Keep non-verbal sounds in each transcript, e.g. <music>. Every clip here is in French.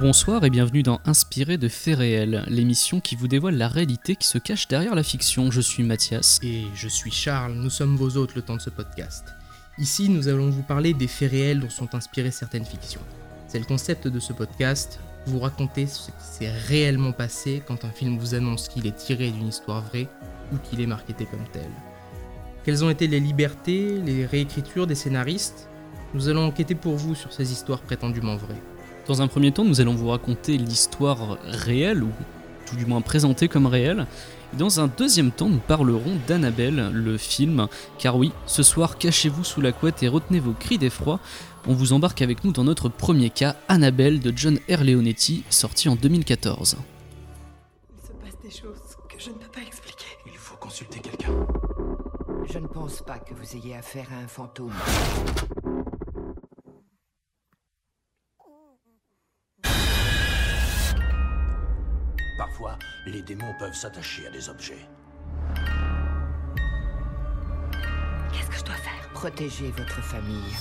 Bonsoir et bienvenue dans Inspiré de faits réels, l'émission qui vous dévoile la réalité qui se cache derrière la fiction. Je suis Mathias. Et je suis Charles, nous sommes vos hôtes le temps de ce podcast. Ici, nous allons vous parler des faits réels dont sont inspirées certaines fictions. C'est le concept de ce podcast, vous raconter ce qui s'est réellement passé quand un film vous annonce qu'il est tiré d'une histoire vraie ou qu'il est marketé comme tel. Quelles ont été les libertés, les réécritures des scénaristes? Nous allons enquêter pour vous sur ces histoires prétendument vraies. Dans un premier temps, nous allons vous raconter l'histoire réelle, ou tout du moins présentée comme réelle. Et dans un deuxième temps, nous parlerons d'Annabelle, le film, car oui, ce soir, cachez-vous sous la couette et retenez vos cris d'effroi. On vous embarque avec nous dans notre premier cas, Annabelle de John R. Leonetti, sorti en 2014. Il se passe des choses que je ne peux pas expliquer. Il faut consulter quelqu'un. Je ne pense pas que vous ayez affaire à un fantôme. Les démons peuvent s'attacher à des objets. Qu'est-ce que je dois faire? Protégez votre famille.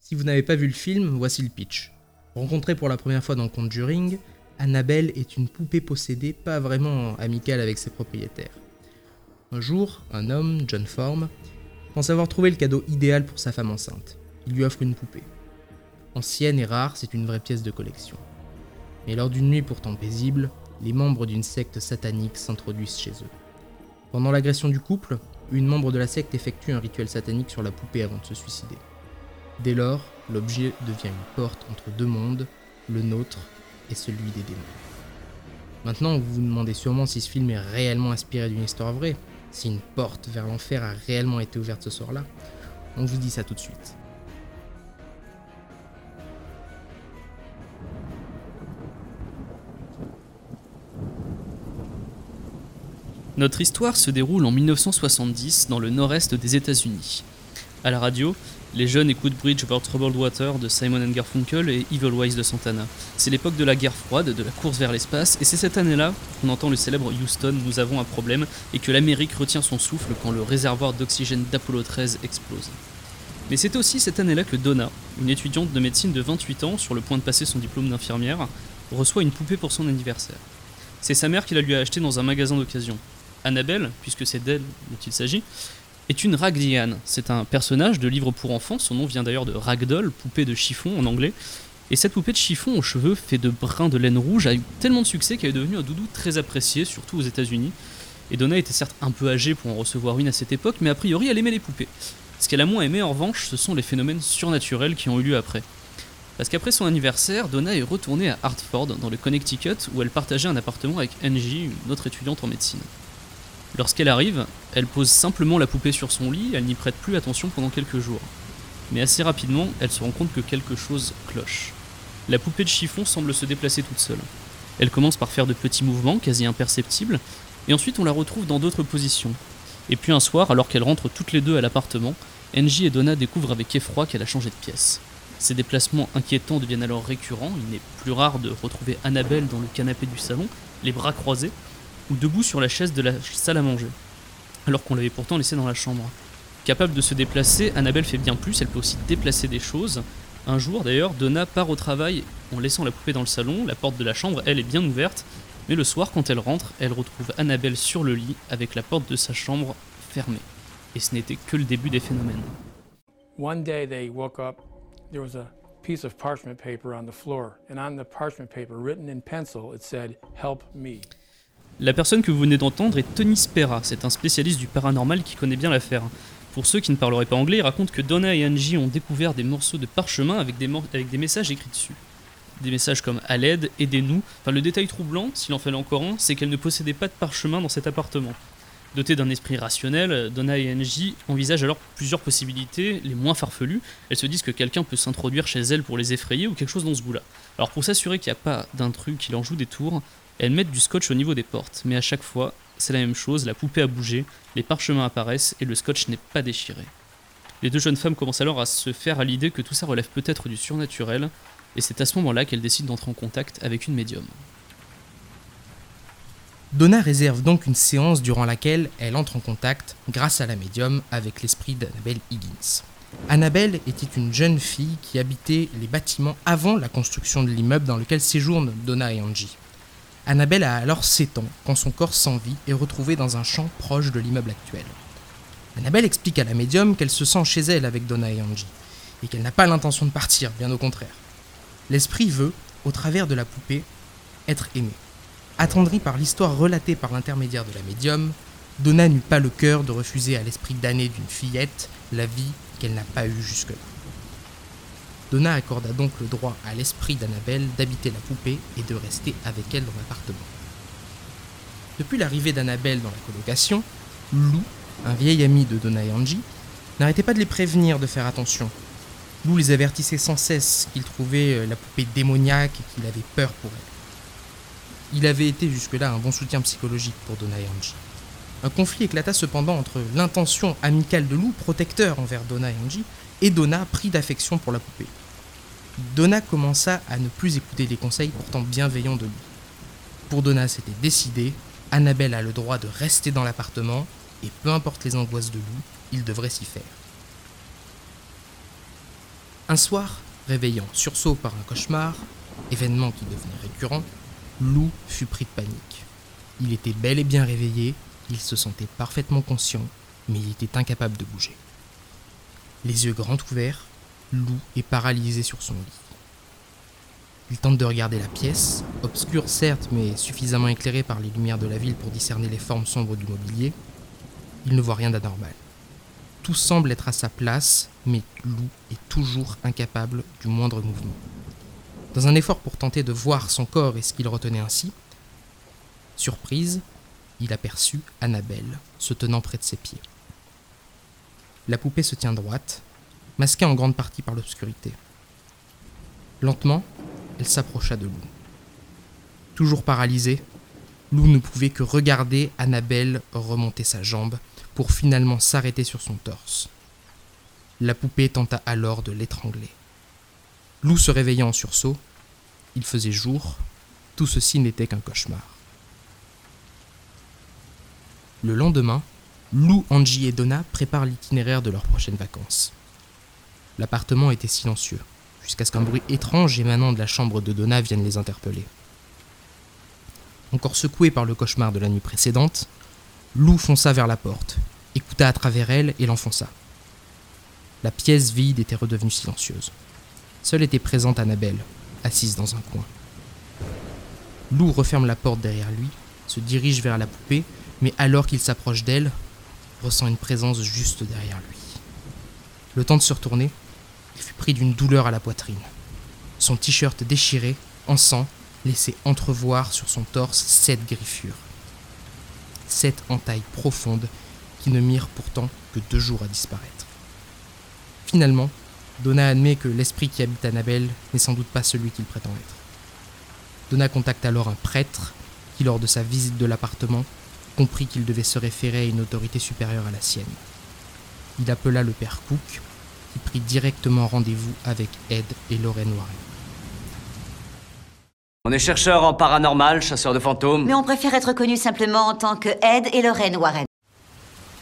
Si vous n'avez pas vu le film, voici le pitch. Rencontrée pour la première fois dans Conjuring, Annabelle est une poupée possédée pas vraiment amicale avec ses propriétaires. Un jour, un homme, John Form, pense avoir trouvé le cadeau idéal pour sa femme enceinte. Il lui offre une poupée. Ancienne et rare, c'est une vraie pièce de collection. Mais lors d'une nuit pourtant paisible, les membres d'une secte satanique s'introduisent chez eux. Pendant l'agression du couple, une membre de la secte effectue un rituel satanique sur la poupée avant de se suicider. Dès lors, l'objet devient une porte entre deux mondes, le nôtre et celui des démons. Maintenant, vous vous demandez sûrement si ce film est réellement inspiré d'une histoire vraie, si une porte vers l'enfer a réellement été ouverte ce soir-là. On vous dit ça tout de suite. Notre histoire se déroule en 1970 dans le nord-est des États-Unis. À la radio, les jeunes écoutent Bridge Over Troubled Water de Simon Garfunkel et Evil Wise de Santana. C'est l'époque de la guerre froide, de la course vers l'espace, et c'est cette année-là qu'on entend le célèbre Houston Nous avons un problème et que l'Amérique retient son souffle quand le réservoir d'oxygène d'Apollo 13 explose. Mais c'était aussi cette année-là que Donna, une étudiante de médecine de 28 ans sur le point de passer son diplôme d'infirmière, reçoit une poupée pour son anniversaire. C'est sa mère qui la lui a achetée dans un magasin d'occasion. Annabelle, puisque c'est d'elle dont il s'agit, est une Ragdian. C'est un personnage de livre pour enfants, son nom vient d'ailleurs de Ragdoll, poupée de chiffon en anglais. Et cette poupée de chiffon aux cheveux faits de brins de laine rouge a eu tellement de succès qu'elle est devenue un doudou très apprécié, surtout aux États-Unis. Et Donna était certes un peu âgée pour en recevoir une à cette époque, mais a priori elle aimait les poupées. Ce qu'elle a moins aimé en revanche, ce sont les phénomènes surnaturels qui ont eu lieu après. Parce qu'après son anniversaire, Donna est retournée à Hartford, dans le Connecticut, où elle partageait un appartement avec Angie, une autre étudiante en médecine. Lorsqu'elle arrive, elle pose simplement la poupée sur son lit, elle n'y prête plus attention pendant quelques jours. Mais assez rapidement, elle se rend compte que quelque chose cloche. La poupée de chiffon semble se déplacer toute seule. Elle commence par faire de petits mouvements quasi imperceptibles, et ensuite on la retrouve dans d'autres positions. Et puis un soir, alors qu'elles rentrent toutes les deux à l'appartement, Angie et Donna découvrent avec effroi qu'elle a changé de pièce. Ces déplacements inquiétants deviennent alors récurrents, il n'est plus rare de retrouver Annabelle dans le canapé du salon, les bras croisés, ou debout sur la chaise de la salle à manger, alors qu'on l'avait pourtant laissée dans la chambre. Capable de se déplacer, Annabelle fait bien plus, elle peut aussi déplacer des choses. Un jour d'ailleurs, Donna part au travail en laissant la poupée dans le salon, la porte de la chambre, elle, est bien ouverte, mais le soir, quand elle rentre, elle retrouve Annabelle sur le lit avec la porte de sa chambre fermée. Et ce n'était que le début des phénomènes. One day they woke up, there was a piece of parchment paper on the floor, and on the parchment paper, written in pencil, it said, Help me. La personne que vous venez d'entendre est Tony Spera, c'est un spécialiste du paranormal qui connaît bien l'affaire. Pour ceux qui ne parleraient pas anglais, il raconte que Donna et Angie ont découvert des morceaux de parchemin avec des, messages écrits dessus. Des messages comme à l'aide, aidez-nous. Enfin, le détail troublant, s'il en fallait encore un, c'est qu'elles ne possédaient pas de parchemin dans cet appartement. Dotées d'un esprit rationnel, Donna et Angie envisagent alors plusieurs possibilités, les moins farfelues. Elles se disent que quelqu'un peut s'introduire chez elles pour les effrayer ou quelque chose dans ce goût-là. Alors pour s'assurer qu'il n'y a pas d'intrus qui leur joue des tours, elles mettent du scotch au niveau des portes, mais à chaque fois, c'est la même chose, la poupée a bougé, les parchemins apparaissent et le scotch n'est pas déchiré. Les deux jeunes femmes commencent alors à se faire à l'idée que tout ça relève peut-être du surnaturel, et c'est à ce moment-là qu'elles décident d'entrer en contact avec une médium. Donna réserve donc une séance durant laquelle elle entre en contact, grâce à la médium, avec l'esprit d'Annabelle Higgins. Annabelle était une jeune fille qui habitait les bâtiments avant la construction de l'immeuble dans lequel séjournent Donna et Angie. Annabelle a alors 7 ans quand son corps sans vie est retrouvé dans un champ proche de l'immeuble actuel. Annabelle explique à la médium qu'elle se sent chez elle avec Donna et Angie, et qu'elle n'a pas l'intention de partir, bien au contraire. L'esprit veut, au travers de la poupée, être aimé. Attendrie par l'histoire relatée par l'intermédiaire de la médium, Donna n'eut pas le cœur de refuser à l'esprit damné d'une fillette la vie qu'elle n'a pas eue jusque-là. Donna accorda donc le droit à l'esprit d'Annabelle d'habiter la poupée et de rester avec elle dans l'appartement. Depuis l'arrivée d'Annabelle dans la colocation, Lou, un vieil ami de Donna et Angie, n'arrêtait pas de les prévenir de faire attention. Lou les avertissait sans cesse qu'il trouvait euh, la poupée démoniaque et qu'il avait peur pour elle. Il avait été jusque-là un bon soutien psychologique pour Donna et Angie. Un conflit éclata cependant entre l'intention amicale de Lou, protecteur envers Donna et Angie, et Donna, pris d'affection pour la poupée. Donna commença à ne plus écouter les conseils pourtant bienveillants de Lou. Pour Donna, c'était décidé, Annabelle a le droit de rester dans l'appartement, et peu importe les angoisses de Lou, il devrait s'y faire. Un soir, réveillant sursaut par un cauchemar, événement qui devenait récurrent, Lou fut pris de panique. Il était bel et bien réveillé, il se sentait parfaitement conscient, mais il était incapable de bouger. Les yeux grands ouverts, Lou est paralysé sur son lit. Il tente de regarder la pièce, obscure certes, mais suffisamment éclairée par les lumières de la ville pour discerner les formes sombres du mobilier. Il ne voit rien d'anormal. Tout semble être à sa place, mais Lou est toujours incapable du moindre mouvement. Dans un effort pour tenter de voir son corps et ce qu'il retenait ainsi, surprise, il aperçut Annabelle se tenant près de ses pieds. La poupée se tient droite, masquée en grande partie par l'obscurité. Lentement, elle s'approcha de Lou. Toujours paralysée, Lou ne pouvait que regarder Annabelle remonter sa jambe pour finalement s'arrêter sur son torse. La poupée tenta alors de l'étrangler. Lou se réveilla en sursaut. Il faisait jour. Tout ceci n'était qu'un cauchemar. Le lendemain, Lou, Angie et Donna préparent l'itinéraire de leurs prochaines vacances. L'appartement était silencieux, jusqu'à ce qu'un bruit étrange émanant de la chambre de Donna vienne les interpeller. Encore secoué par le cauchemar de la nuit précédente, Lou fonça vers la porte, écouta à travers elle et l'enfonça. La pièce vide était redevenue silencieuse. Seule était présente Annabelle, assise dans un coin. Lou referme la porte derrière lui, se dirige vers la poupée mais alors qu'il s'approche d'elle, ressent une présence juste derrière lui. Le temps de se retourner, il fut pris d'une douleur à la poitrine. Son t-shirt déchiré, en sang, laissait entrevoir sur son torse sept griffures. Sept entailles profondes qui ne mirent pourtant que deux jours à disparaître. Finalement, Donna admet que l'esprit qui habite Annabelle n'est sans doute pas celui qu'il prétend être. Donna contacte alors un prêtre qui, lors de sa visite de l'appartement, comprit qu'il devait se référer à une autorité supérieure à la sienne. Il appela le père Cook, qui prit directement rendez-vous avec Ed et Lorraine Warren. On est chercheur en paranormal, chasseur de fantômes. Mais on préfère être connu simplement en tant que Ed et Lorraine Warren.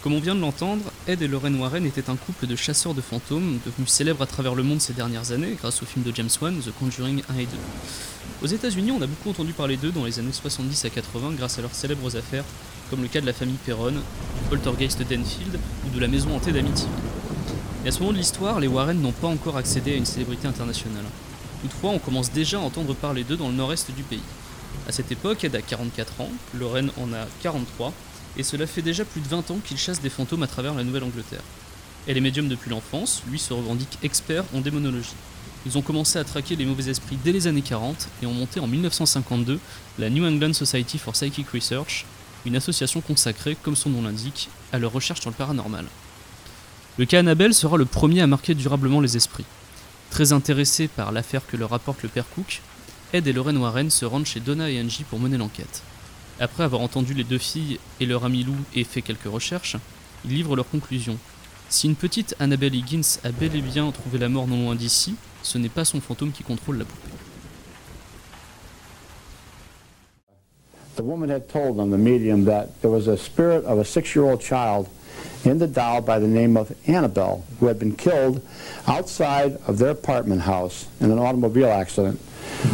Comme on vient de l'entendre, Ed et Lorraine Warren étaient un couple de chasseurs de fantômes devenus célèbres à travers le monde ces dernières années grâce au film de James Wan, The Conjuring 1 et 2. Aux États-Unis, on a beaucoup entendu parler d'eux dans les années 70 à 80 grâce à leurs célèbres affaires, comme le cas de la famille Perron, du poltergeist d'Enfield ou de la maison hantée d'Amityville. Et à ce moment de l'histoire, les Warren n'ont pas encore accédé à une célébrité internationale. Toutefois, on commence déjà à entendre parler d'eux dans le nord-est du pays. À cette époque, Ed a 44 ans, Lorraine en a 43, et cela fait déjà plus de 20 ans qu'il chasse des fantômes à travers la Nouvelle-Angleterre. Elle est médium depuis l'enfance, lui se revendique expert en démonologie. Ils ont commencé à traquer les mauvais esprits dès les années 40 et ont monté en 1952 la New England Society for Psychic Research, une association consacrée, comme son nom l'indique, à leur recherche sur le paranormal. Le cas Annabelle sera le premier à marquer durablement les esprits. Très intéressés par l'affaire que leur rapporte le père Cook, Ed et Lorraine Warren se rendent chez Donna et Angie pour mener l'enquête. Après avoir entendu les deux filles et leur ami Lou et fait quelques recherches, ils livrent leurs conclusions. Si une petite Annabelle Higgins a bel et bien trouvé la mort non loin d'ici, ce n'est pas son fantôme qui contrôle la poupée. The woman had told them, the medium, that there was a spirit of a six-year-old child in the doll by the name of Annabelle, who had been killed outside of their apartment house in an automobile accident.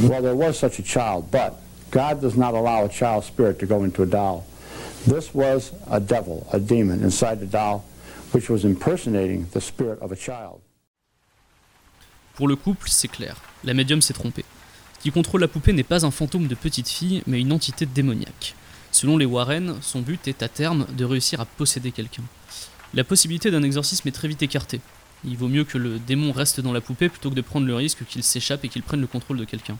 Well, there was such a child, but God does not allow a child spirit to go into a doll. This was a devil, a demon inside the doll, which was impersonating the spirit of a child. Pour le couple, c'est clair, la médium s'est trompée. Qui contrôle la poupée n'est pas un fantôme de petite fille, mais une entité démoniaque. Selon les Warren, son but est à terme de réussir à posséder quelqu'un. La possibilité d'un exorcisme est très vite écartée. Il vaut mieux que le démon reste dans la poupée plutôt que de prendre le risque qu'il s'échappe et qu'il prenne le contrôle de quelqu'un.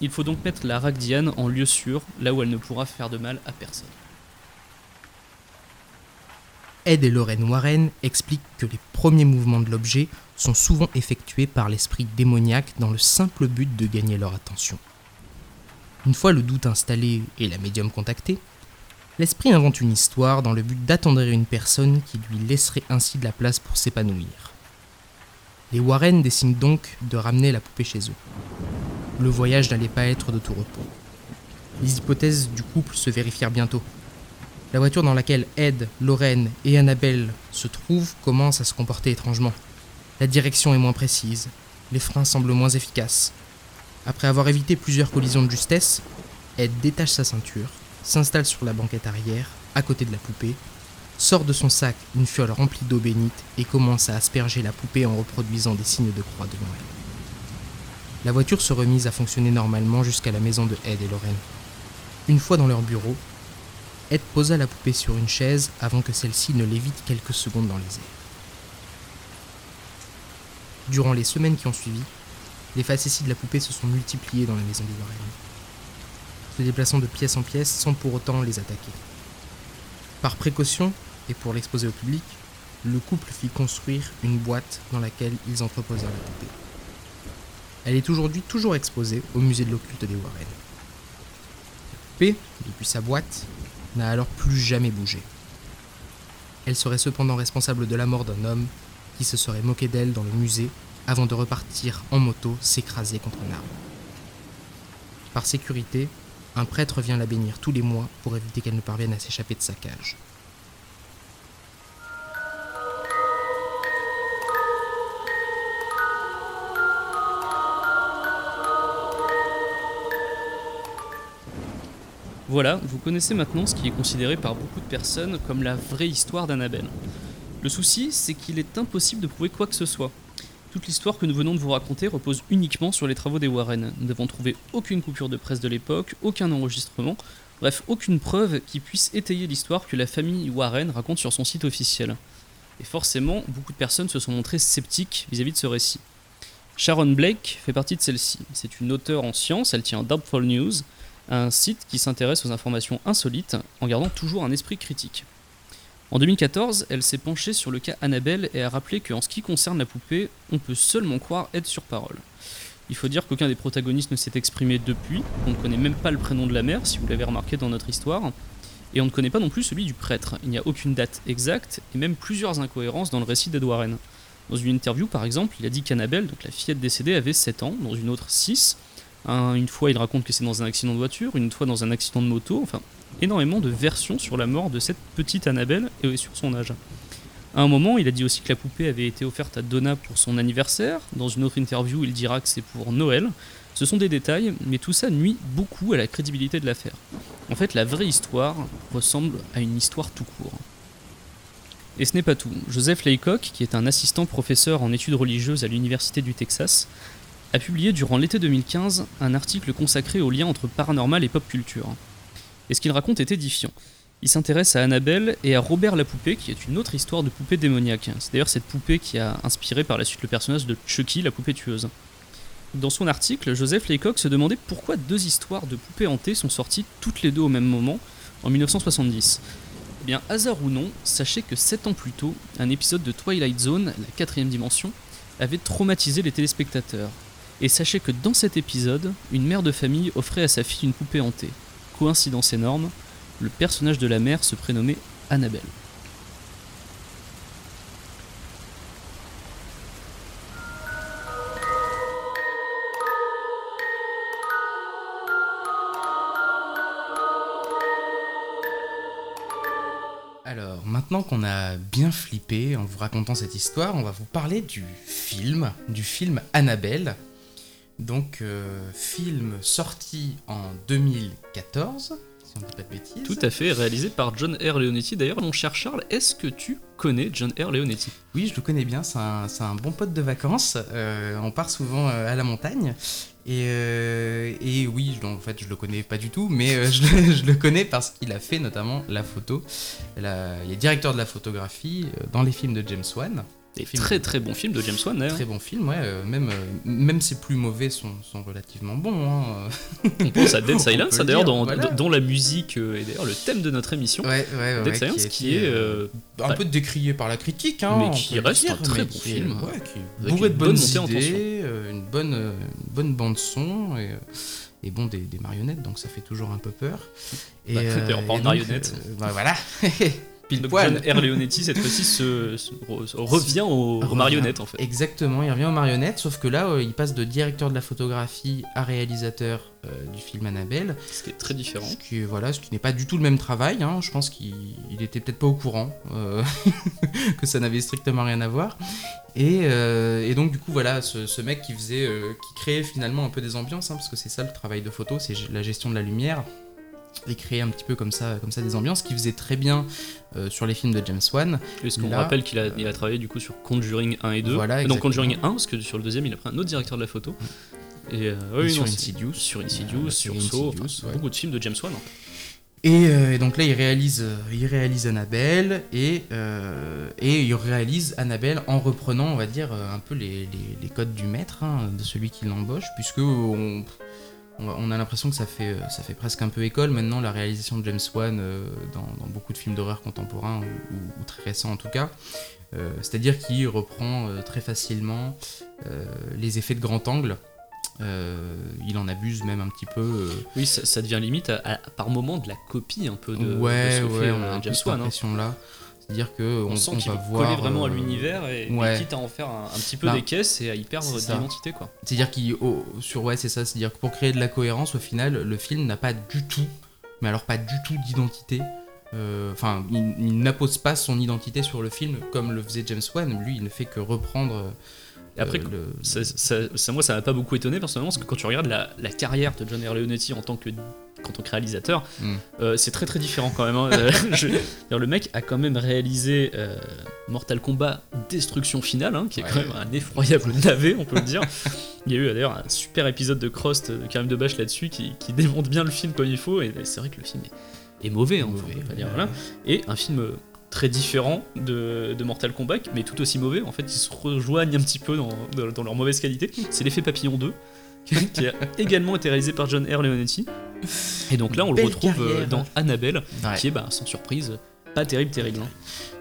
Il faut donc mettre la Ragdiane en lieu sûr, là où elle ne pourra faire de mal à personne. Ed et Lorraine Warren expliquent que les premiers mouvements de l'objet sont souvent effectués par l'esprit démoniaque dans le simple but de gagner leur attention. Une fois le doute installé et la médium contactée, l'esprit invente une histoire dans le but d'attendrir une personne qui lui laisserait ainsi de la place pour s'épanouir. Les Warren décident donc de ramener la poupée chez eux. Le voyage n'allait pas être de tout repos. Les hypothèses du couple se vérifièrent bientôt. La voiture dans laquelle Ed, Lorraine et Annabelle se trouvent commence à se comporter étrangement. La direction est moins précise, les freins semblent moins efficaces. Après avoir évité plusieurs collisions de justesse, Ed détache sa ceinture, s'installe sur la banquette arrière, à côté de la poupée, sort de son sac une fiole remplie d'eau bénite et commence à asperger la poupée en reproduisant des signes de croix devant elle. La voiture se remise à fonctionner normalement jusqu'à la maison de Ed et Lorraine. Une fois dans leur bureau, Ed posa la poupée sur une chaise avant que celle-ci ne l'évite quelques secondes dans les airs. Durant les semaines qui ont suivi, les facéties de la poupée se sont multipliées dans la maison des Warren, se déplaçant de pièce en pièce sans pour autant les attaquer. Par précaution, et pour l'exposer au public, le couple fit construire une boîte dans laquelle ils entreposèrent la poupée. Elle est aujourd'hui toujours exposée au musée de l'occulte des Warren. La poupée, depuis sa boîte, n'a alors plus jamais bougé. Elle serait cependant responsable de la mort d'un homme qui se serait moqué d'elle dans le musée avant de repartir en moto s'écraser contre un arbre. Par sécurité, un prêtre vient la bénir tous les mois pour éviter qu'elle ne parvienne à s'échapper de sa cage. Voilà, vous connaissez maintenant ce qui est considéré par beaucoup de personnes comme la vraie histoire d'Annabelle. Le souci, c'est qu'il est impossible de prouver quoi que ce soit. Toute l'histoire que nous venons de vous raconter repose uniquement sur les travaux des Warren. Nous n'avons trouvé aucune coupure de presse de l'époque, aucun enregistrement, bref, aucune preuve qui puisse étayer l'histoire que la famille Warren raconte sur son site officiel. Et forcément, beaucoup de personnes se sont montrées sceptiques vis-à-vis de ce récit. Sharon Blake fait partie de celle-ci. C'est une auteure en sciences, elle tient Doubtful News, un site qui s'intéresse aux informations insolites en gardant toujours un esprit critique. En 2014, elle s'est penchée sur le cas Annabelle et a rappelé qu'en ce qui concerne la poupée, on peut seulement croire être sur parole. Il faut dire qu'aucun des protagonistes ne s'est exprimé depuis, on ne connaît même pas le prénom de la mère, si vous l'avez remarqué dans notre histoire, et on ne connaît pas non plus celui du prêtre. Il n'y a aucune date exacte, et même plusieurs incohérences dans le récit d'Ed Warren. Dans une interview, par exemple, il a dit qu'Annabelle, donc la fillette décédée, avait 7 ans, dans une autre 6. Une fois, il raconte que c'est dans un accident de voiture, une fois dans un accident de moto, enfin, énormément de versions sur la mort de cette petite Annabelle et sur son âge. À un moment, il a dit aussi que la poupée avait été offerte à Donna pour son anniversaire. Dans une autre interview, il dira que c'est pour Noël. Ce sont des détails, mais tout ça nuit beaucoup à la crédibilité de l'affaire. En fait, la vraie histoire ressemble à une histoire tout court. Et ce n'est pas tout. Joseph Laycock, qui est un assistant professeur en études religieuses à l'Université du Texas, a publié durant l'été 2015 un article consacré au lien entre paranormal et pop culture et ce qu'il raconte est édifiant. Il s'intéresse à Annabelle et à Robert la poupée, qui est une autre histoire de poupée démoniaque. C'est d'ailleurs cette poupée qui a inspiré par la suite le personnage de Chucky, la poupée tueuse. Dans son article, Joseph Laycock se demandait pourquoi deux histoires de poupées hantées sont sorties toutes les deux au même moment, en 1970. Eh bien, hasard ou non, sachez que 7 ans plus tôt, un épisode de Twilight Zone, la quatrième dimension, avait traumatisé les téléspectateurs. Et sachez que dans cet épisode, une mère de famille offrait à sa fille une poupée hantée coïncidence énorme, le personnage de la mère se prénommait Annabelle. maintenant qu'on a bien flippé en vous racontant cette histoire, on va vous parler du film, du film Annabelle. Donc, euh, film sorti en 2014, si on ne dit pas de bêtises. Tout à fait, réalisé par John R. Leonetti. D'ailleurs, mon cher Charles, est-ce que tu connais John R. Leonetti? Oui, je le connais bien, c'est un, bon pote de vacances. Euh, on part souvent euh, à la montagne. Et, euh, et oui, en fait, je le connais pas du tout, mais je, le, <laughs> je le connais parce qu'il a fait notamment la photo. La- il est directeur de la photographie dans les films de James Wan. Des très très bon film de James Wan. Très bon film, ouais. euh, même, euh, même ses plus mauvais sont, sont relativement bons. hein, euh. On pense à <laughs> Dead Silence, d'ailleurs, dont, voilà. dont la musique euh, est d'ailleurs le thème de notre émission. Ouais, ouais, Dead Silence, qui est euh, euh, un bah, peu décrié par la critique, hein, mais qui reste dire, un très bon qui est- film, qui est bourré une de bonne bonnes idées, euh, une bonne, euh, une bonne bande son et, euh, et bon des, des marionnettes, donc ça fait toujours un peu peur. Et, <laughs> Bah, en et marionnettes. euh, bah voilà, <laughs> pile donc poil. John R. Leonetti, cette fois-ci, se, se- re- revient aux, marionnettes, en fait. Exactement, il revient aux marionnettes, sauf que là, euh, il passe de directeur de la photographie à réalisateur euh, du film Annabelle. Ce qui est très différent. Ce qui, voilà, ce qui n'est pas du tout le même travail. hein. Je pense qu'il il était peut-être pas au courant euh, <laughs> que ça n'avait strictement rien à voir. Et, euh, et donc du coup voilà, ce, ce mec qui faisait, euh, qui créait finalement un peu des ambiances, hein, parce que c'est ça le travail de photo, c'est la gestion de la lumière et créer un petit peu comme ça, comme ça des ambiances, qui faisait très bien euh, sur les films de James Wan. Qu'on Là, rappelle qu'il a, il a travaillé du coup sur Conjuring 1 et 2. Voilà, Et donc. Conjuring 1, parce que sur le deuxième, il a pris un autre directeur de la photo. Et, euh, Et oui, sur non, Insidious. Sur Euh, Insidious, sur Insidious, enfin, ouais. beaucoup de films de James Wan. fait. Et, euh, et donc là, il réalise, euh, il réalise Annabelle et, euh, et il réalise Annabelle en reprenant, on va dire, euh, un peu les, les- les codes du maître, hein, de celui qui l'embauche, puisque on, on a- on a l'impression que ça fait, euh, ça fait presque un peu école maintenant, la réalisation de James Wan euh, dans, dans beaucoup de films d'horreur contemporains, ou, ou- ou très récents en tout cas. Euh, C'est-à-dire qu'il reprend euh, très facilement les effets de grand angle. Il en abuse même un petit peu. Oui, ça, ça devient limite à- à- par moment de la copie un peu de, ouais, de ce ouais, fait on a James Wan. hein. là. C'est-à-dire que On, on, sent qu'il va voir coller vraiment à euh, l'univers et, et ouais. quitte à en faire un, un petit peu Bah, des caisses et à y perdre d'identité quoi. C'est-à-dire qu'il sur ouais, c'est ça, c'est-à-dire que pour créer de la cohérence au final, le film n'a pas du tout, mais alors pas du tout d'identité. Euh, Enfin, il, il n'appose pas son identité sur le film comme le faisait James Wan. Lui, il ne fait que reprendre. euh, Et après, le- ça, ça- ça- moi, ça m'a pas beaucoup étonné personnellement, parce que quand tu regardes la, la carrière de John R. Leonetti en tant que, en tant que réalisateur, Mm. euh, c'est très très différent quand même. hein. <laughs> Euh, je- le mec a quand même réalisé euh, Mortal Kombat Destruction Finale, hein, qui est quand même un effroyable navet, on peut le dire. Il y a eu d'ailleurs un super épisode de Crost de Karim Debache là-dessus qui, qui démonte bien le film comme il faut, et c'est vrai que le film est, est mauvais, hein, on Mauvais, peut pas dire, voilà. Et un film très différent de, de Mortal Kombat, mais tout aussi mauvais. En fait, ils se rejoignent un petit peu dans, dans- dans leur mauvaise qualité. C'est l'effet Papillon 2, qui a également été réalisé par John R. Leonetti. Et donc là, on le retrouve euh, carrière. dans Annabelle, Ouais. qui est, bah, sans surprise, pas terrible, terrible. hein.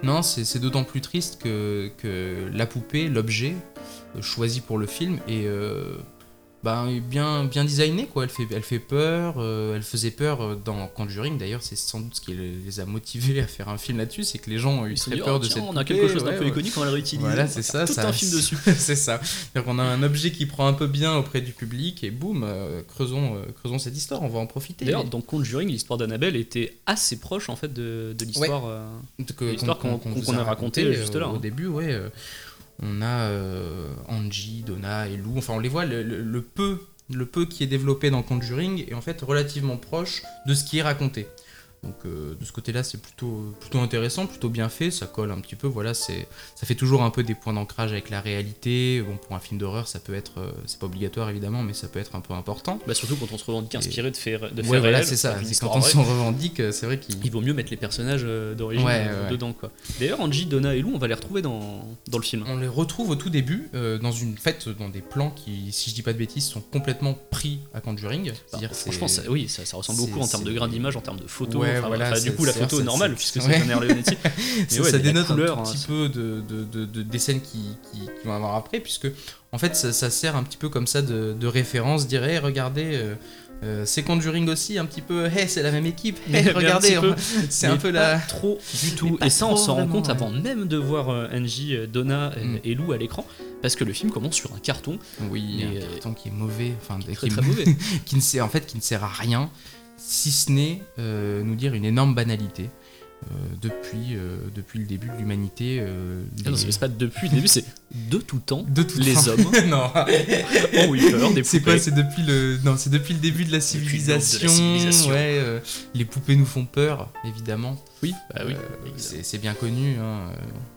Non, c'est c'est d'autant plus triste que, que la poupée, l'objet euh, choisi pour le film, est, euh, ben, bien, bien designé. Quoi. Elle, fait, elle fait peur, euh, elle faisait peur euh, dans Conjuring. D'ailleurs, c'est sans doute ce qui les a motivés à faire un film là-dessus, c'est que les gens ont eu très dit, peur oh, de cette on a quelque chose d'un ouais, peu ouais. iconique, on va le réutiliser. Voilà, on <laughs> c'est ça. Tout ça- un film dessus. c'est ça. Qu'on a un objet qui prend un peu bien auprès du public et boum, euh, creusons, euh, creusons cette histoire, on va en profiter. D'ailleurs, dans Conjuring, l'histoire d'Annabelle était assez proche en fait de, de l'histoire. qu'on- a raconté, raconté, juste là, Au hein. début, ouais. On a euh, Angie, Donna et Lou. Enfin, on les voit, peu, le peu qui est développé dans Conjuring est en fait relativement proche de ce qui est raconté. Donc euh, de ce côté-là, c'est plutôt, plutôt intéressant, plutôt bien fait, ça colle un petit peu. Voilà, c'est, ça fait toujours un peu des points d'ancrage avec la réalité. Bon, pour un film d'horreur, ça peut être, euh, c'est pas obligatoire évidemment, mais ça peut être un peu important. bah, surtout quand on se revendique inspiré de faits, de Ouais, voilà, c'est ça. C'est quand on s'en revendique, euh, c'est vrai qu'il. Il vaut mieux mettre les personnages d'origine Ouais, ouais. dedans quoi. D'ailleurs, Angie, Donna et Lou, on va les retrouver dans, dans le film. On les retrouve au tout début euh, dans une fête, dans des plans qui, si je dis pas de bêtises, sont complètement pris à Conjuring. C'est- Franchement, ça, oui, ça, ça ressemble beaucoup en termes de grain d'image, en termes de photos. Ouais, enfin, voilà, enfin, du coup, la photo est normale puisque c'est John R. Leonetti. ça, ouais, ça dénote couleur, un petit peu de, de- de- de- des scènes qui, qui- qui vont avoir après, puisque en fait ça, ça sert un petit peu comme ça de, référence, dirait regardez, euh, euh, c'est Conjuring aussi, un petit peu, hey, c'est la même équipe, hey, Mais regardez, <laughs> c'est un peu la. trop du tout. Et ça, on s'en rend compte ouais. avant même de voir euh, Angie, euh, Donna euh, Mm. et Lou à l'écran, parce que le film commence sur un carton Oui, Et, un euh, carton qui est mauvais, enfin qui est qui, très très mauvais. <laughs> qui ne sert en fait qui ne sert à rien, si ce n'est euh, nous dire une énorme banalité. euh, depuis, euh, depuis le début de l'humanité. euh, Ah non, les- c'est pas depuis le début, c'est de tout temps. de tout les temps. hommes <laughs> non. ont eu peur des C'est poupées. quoi C'est depuis le non, c'est depuis le début de la de civilisation. Ouais, les poupées nous font peur, évidemment. Oui, bah oui. C'est c'est bien connu. Hein,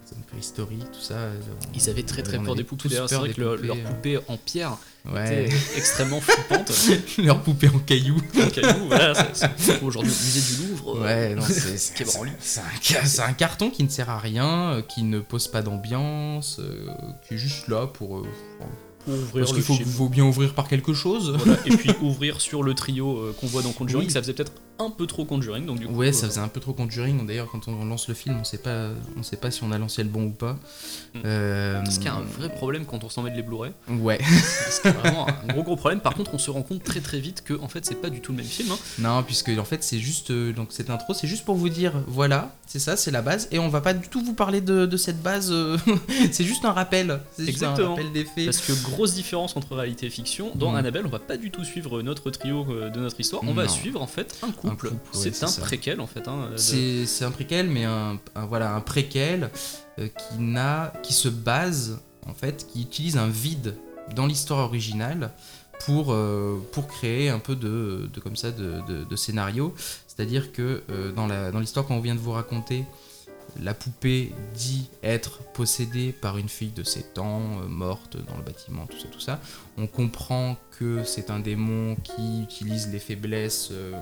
c'est une préhistorie, tout ça. Ils avaient très très peur des poupées. D'ailleurs, c'est vrai que leurs poupées en pierre Ouais. extrêmement flippantes. <laughs> Leurs poupées en cailloux. En cailloux, voilà, c'est- aujourd'hui au musée du Louvre. euh, Ouais, non, c'est c'est- un, carton qui ne sert à rien, euh, qui ne pose pas d'ambiance, euh, qui est juste là pour. euh, pour ouvrir parce qu'il faut, bien ouvrir par quelque chose. Voilà, et puis <laughs> ouvrir sur le trio euh, qu'on voit dans Conjuring, Oui. ça faisait peut-être un peu trop Conjuring, donc du coup. Ouais, ça euh, faisait un peu trop Conjuring. D'ailleurs, quand on lance le film, on sait pas, on sait pas si on a lancé le bon ou pas. Mm. Euh, Ce qui est un vrai problème quand on s'en met de les Blu-ray. Ouais. <laughs> C'est vraiment un gros gros problème. Par contre, on se rend compte très très vite que en fait, c'est pas du tout le même film. hein. Non, puisque en fait, c'est juste euh, donc cette intro, c'est juste pour vous dire, voilà, c'est ça, c'est la base, et on va pas du tout vous parler de, de cette base. <laughs> c'est juste un rappel. C'est juste un Exactement. rappel des faits. Parce que grosse différence entre réalité et fiction. Dans Mm. Annabelle, on va pas du tout suivre notre trio de notre histoire. On va suivre en fait un couple. Couple, c'est un ça. préquel en fait. hein, de- C'est un préquel, mais un, un- voilà, un préquel euh, qui, n'a, qui se base, en fait, qui utilise un vide dans l'histoire originale pour, euh, pour créer un peu de, de comme ça, de, de- de scénario. C'est-à-dire que euh, dans l'histoire qu'on vient de vous raconter, la poupée dit être possédée par une fille de 7 ans, euh, morte dans le bâtiment, tout ça, tout ça. On comprend que c'est un démon qui utilise les faiblesses, euh,